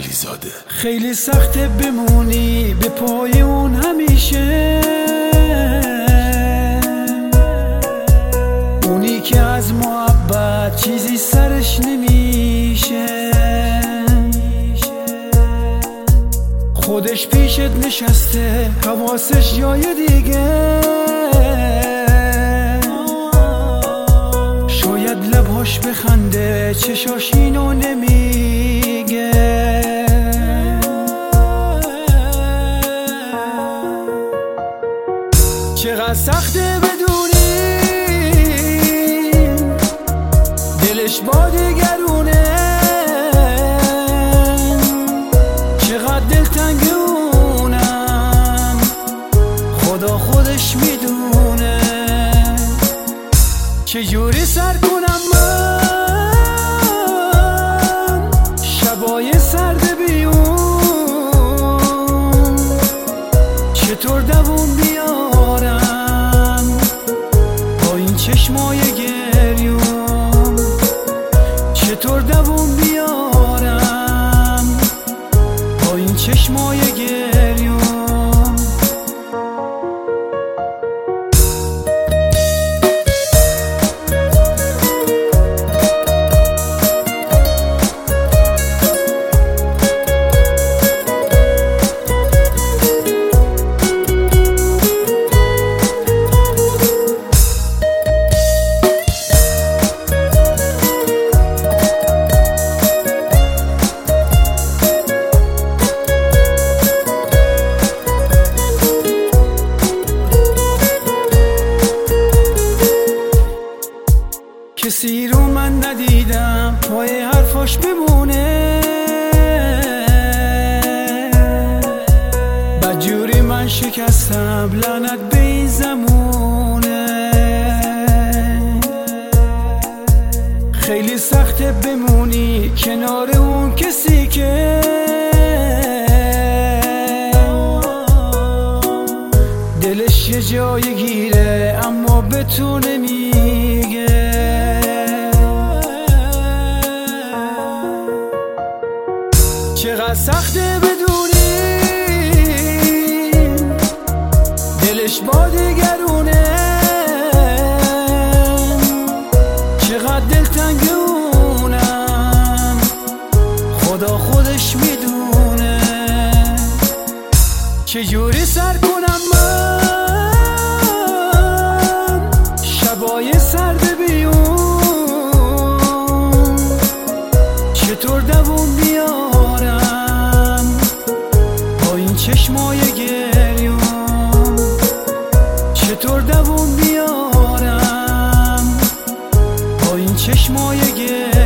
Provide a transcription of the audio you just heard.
زاده خیلی سخته بمونی به پای اون همیشه. اونی که از محبت چیزی سرش نمیشه. خودش پیشت نشسته حواسش جای دیگه. شاید لبهاش بخنده چشاش اینو چقدر سخته بدونی دلش با دگرونه. چقدر دلتنگ اونم خدا خودش می‌دونه. چجوری سر کنم من؟ حرفاش بمونه. بدجوری من شکستم لعنت به این زمونه. خیلی سخته بمونی کنار اون کسی که دلش یه جای گیره اما به تو نمیگه. سخته بدونی. دلش با دگرونه. چقدر دلتنگ اونم خدا خودش می‌دونه. چجوری سر کنم من؟ چشمای گریون چطور دووم بیارم با این چشمای گریون